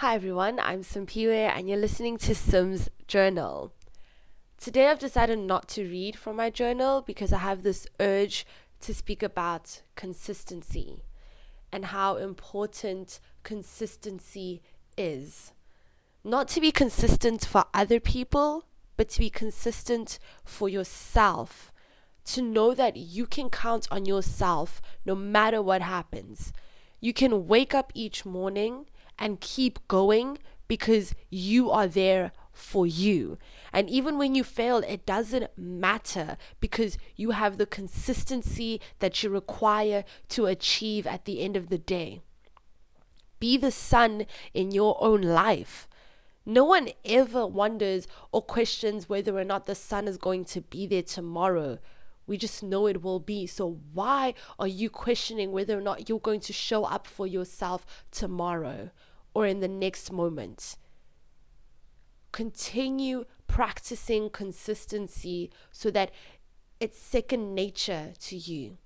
Hi everyone, I'm Simpiwe and you're listening to Sim's Journal. Today I've decided not to read from my journal because I have this urge to speak about consistency and how important consistency is. Not to be consistent for other people, but to be consistent for yourself. To know that you can count on yourself no matter what happens. You can wake up each morning and keep going because you are there for you. And even when you fail, it doesn't matter because you have the consistency that you require to achieve at the end of the day. Be the sun in your own life. No one ever wonders or questions whether or not the sun is going to be there tomorrow. We just know it will be. So, why are you questioning whether or not you're going to show up for yourself tomorrow or in the next moment? Continue practicing consistency so that it's second nature to you.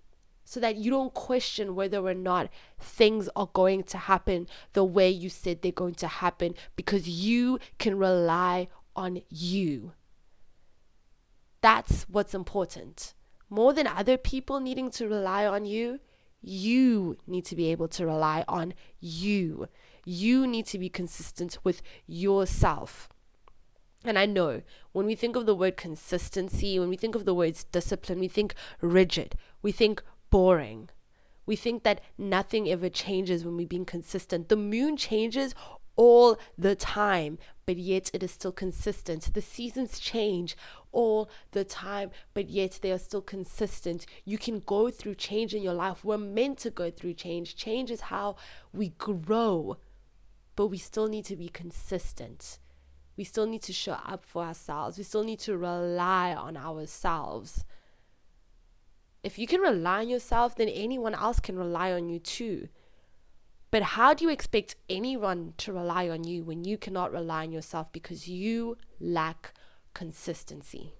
So that you don't question whether or not things are going to happen the way you said they're going to happen because you can rely on you. That's what's important more than other people needing to rely on you, you need to be able to rely on you. You need to be consistent with yourself. And I know when we think of the word consistency, when we think of the words discipline, we think rigid, we think boring. We think that nothing ever changes when we're being consistent. The moon changes all the time, but yet it is still consistent. The seasons change all the time, but yet they are still consistent. You can go through change in your life. We're meant to go through change. Change is how we grow, but we still need to be consistent. We still need to show up for ourselves. We still need to rely on ourselves. If you can rely on yourself, then anyone else can rely on you too. But how do you expect anyone to rely on you when you cannot rely on yourself because you lack consistency?